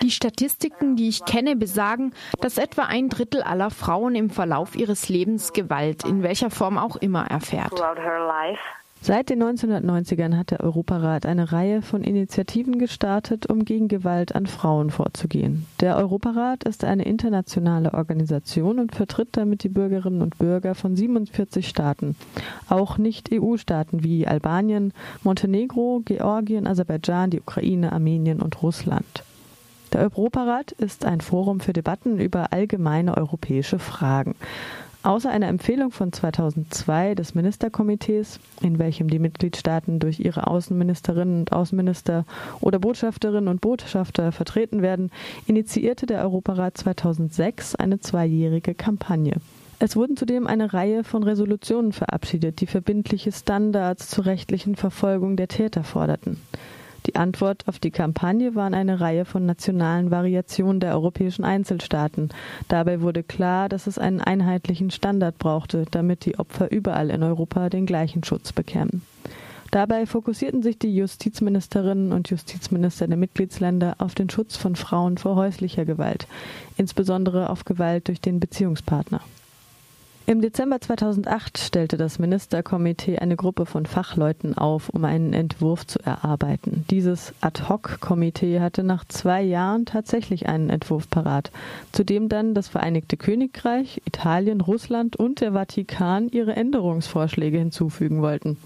Die Statistiken, die ich kenne, besagen, dass etwa ein Drittel aller Frauen im Verlauf ihres Lebens Gewalt in welcher Form auch immer erfährt. Seit den 1990ern hat der Europarat eine Reihe von Initiativen gestartet, um gegen Gewalt an Frauen vorzugehen. Der Europarat ist eine internationale Organisation und vertritt damit die Bürgerinnen und Bürger von 47 Staaten, auch Nicht-EU-Staaten wie Albanien, Montenegro, Georgien, Aserbaidschan, die Ukraine, Armenien und Russland. Der Europarat ist ein Forum für Debatten über allgemeine europäische Fragen. Außer einer Empfehlung von 2002 des Ministerkomitees, in welchem die Mitgliedstaaten durch ihre Außenministerinnen und Außenminister oder Botschafterinnen und Botschafter vertreten werden, initiierte der Europarat 2006 eine zweijährige Kampagne. Es wurden zudem eine Reihe von Resolutionen verabschiedet, die verbindliche Standards zur rechtlichen Verfolgung der Täter forderten. Die Antwort auf die Kampagne waren eine Reihe von nationalen Variationen der europäischen Einzelstaaten. Dabei wurde klar, dass es einen einheitlichen Standard brauchte, damit die Opfer überall in Europa den gleichen Schutz bekämen. Dabei fokussierten sich die Justizministerinnen und Justizminister der Mitgliedsländer auf den Schutz von Frauen vor häuslicher Gewalt, insbesondere auf Gewalt durch den Beziehungspartner. Im Dezember 2008 stellte das Ministerkomitee eine Gruppe von Fachleuten auf, um einen Entwurf zu erarbeiten. Dieses Ad-hoc-Komitee hatte nach zwei Jahren tatsächlich einen Entwurf parat, zu dem dann das Vereinigte Königreich, Italien, Russland und der Vatikan ihre Änderungsvorschläge hinzufügen wollten.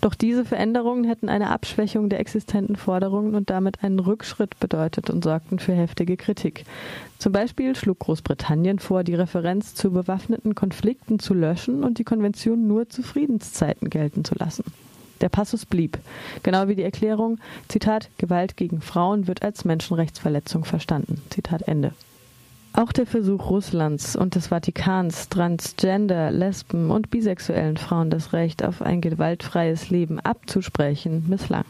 Doch diese Veränderungen hätten eine Abschwächung der existenten Forderungen und damit einen Rückschritt bedeutet und sorgten für heftige Kritik. Zum Beispiel schlug Großbritannien vor, die Referenz zu bewaffneten Konflikten zu löschen und die Konvention nur zu Friedenszeiten gelten zu lassen. Der Passus blieb, genau wie die Erklärung, Zitat, Gewalt gegen Frauen wird als Menschenrechtsverletzung verstanden. Zitat Ende. Auch der Versuch Russlands und des Vatikans, Transgender, Lesben und bisexuellen Frauen das Recht auf ein gewaltfreies Leben abzusprechen, misslang.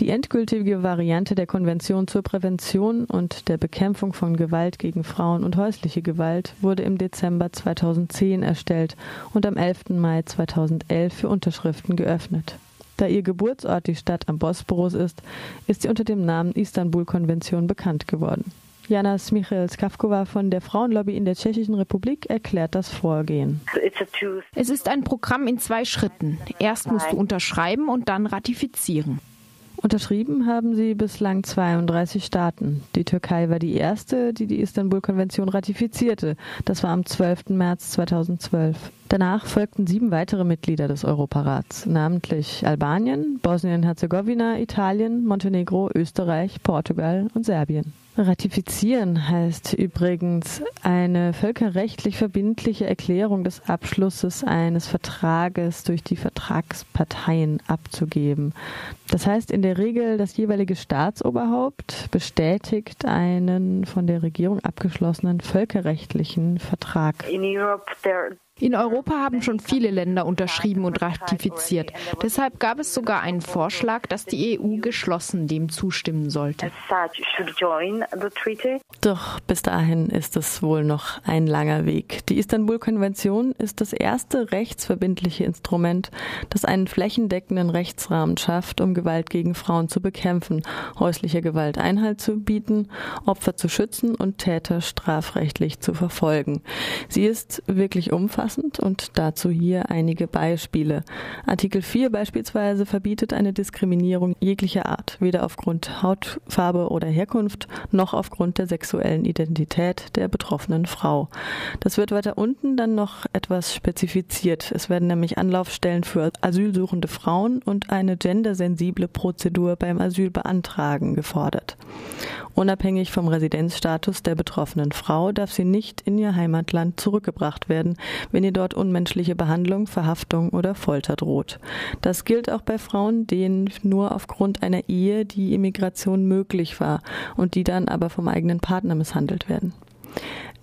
Die endgültige Variante der Konvention zur Prävention und der Bekämpfung von Gewalt gegen Frauen und häusliche Gewalt wurde im Dezember 2010 erstellt und am 11. Mai 2011 für Unterschriften geöffnet. Da ihr Geburtsort die Stadt am Bosporus ist, ist sie unter dem Namen Istanbul-Konvention bekannt geworden. Jana Smichel-Skavkova von der Frauenlobby in der Tschechischen Republik erklärt das Vorgehen. Es ist ein Programm in zwei Schritten. Erst musst du unterschreiben und dann ratifizieren. Unterschrieben haben sie bislang 32 Staaten. Die Türkei war die erste, die die Istanbul-Konvention ratifizierte. Das war am 12. März 2012. Danach folgten sieben weitere Mitglieder des Europarats, namentlich Albanien, Bosnien-Herzegowina, Italien, Montenegro, Österreich, Portugal und Serbien. Ratifizieren heißt übrigens eine völkerrechtlich verbindliche Erklärung des Abschlusses eines Vertrages durch die Vertragsparteien abzugeben. Das heißt in der Regel, das jeweilige Staatsoberhaupt bestätigt einen von der Regierung abgeschlossenen völkerrechtlichen Vertrag. In Europe there in Europa haben schon viele Länder unterschrieben und ratifiziert. Deshalb gab es sogar einen Vorschlag, dass die EU geschlossen dem zustimmen sollte. Doch bis dahin ist es wohl noch ein langer Weg. Die Istanbul-Konvention ist das erste rechtsverbindliche Instrument, das einen flächendeckenden Rechtsrahmen schafft, um Gewalt gegen Frauen zu bekämpfen, häuslicher Gewalt Einhalt zu bieten, Opfer zu schützen und Täter strafrechtlich zu verfolgen. Sie ist wirklich umfassend umfassend und dazu hier einige Beispiele. Artikel 4 beispielsweise verbietet eine Diskriminierung jeglicher Art, weder aufgrund Hautfarbe oder Herkunft noch aufgrund der sexuellen Identität der betroffenen Frau. Das wird weiter unten dann noch etwas spezifiziert. Es werden nämlich Anlaufstellen für asylsuchende Frauen und eine gendersensible Prozedur beim Asylbeantragen gefordert. Unabhängig vom Residenzstatus der betroffenen Frau darf sie nicht in ihr Heimatland zurückgebracht werden, wenn ihr dort unmenschliche Behandlung, Verhaftung oder Folter droht. Das gilt auch bei Frauen, denen nur aufgrund einer Ehe die Immigration möglich war und die dann aber vom eigenen Partner misshandelt werden.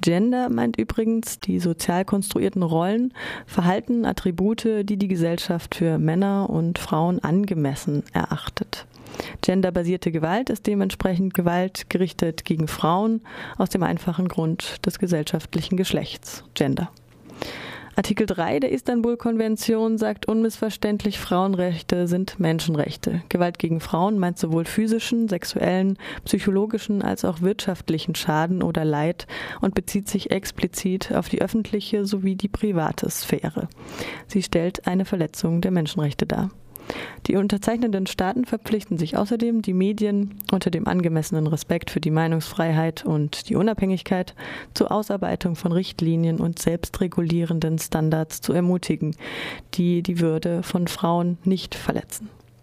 Gender meint übrigens die sozial konstruierten Rollen, Verhalten, Attribute, die die Gesellschaft für Männer und Frauen angemessen erachtet. Genderbasierte Gewalt ist dementsprechend Gewalt gerichtet gegen Frauen aus dem einfachen Grund des gesellschaftlichen Geschlechts, Gender. Artikel 3 der Istanbul-Konvention sagt unmissverständlich, Frauenrechte sind Menschenrechte. Gewalt gegen Frauen meint sowohl physischen, sexuellen, psychologischen als auch wirtschaftlichen Schaden oder Leid und bezieht sich explizit auf die öffentliche sowie die private Sphäre. Sie stellt eine Verletzung der Menschenrechte dar. Die unterzeichnenden Staaten verpflichten sich außerdem, die Medien unter dem angemessenen Respekt für die Meinungsfreiheit und die Unabhängigkeit zur Ausarbeitung von Richtlinien und selbstregulierenden Standards zu ermutigen, die die Würde von Frauen nicht verletzen.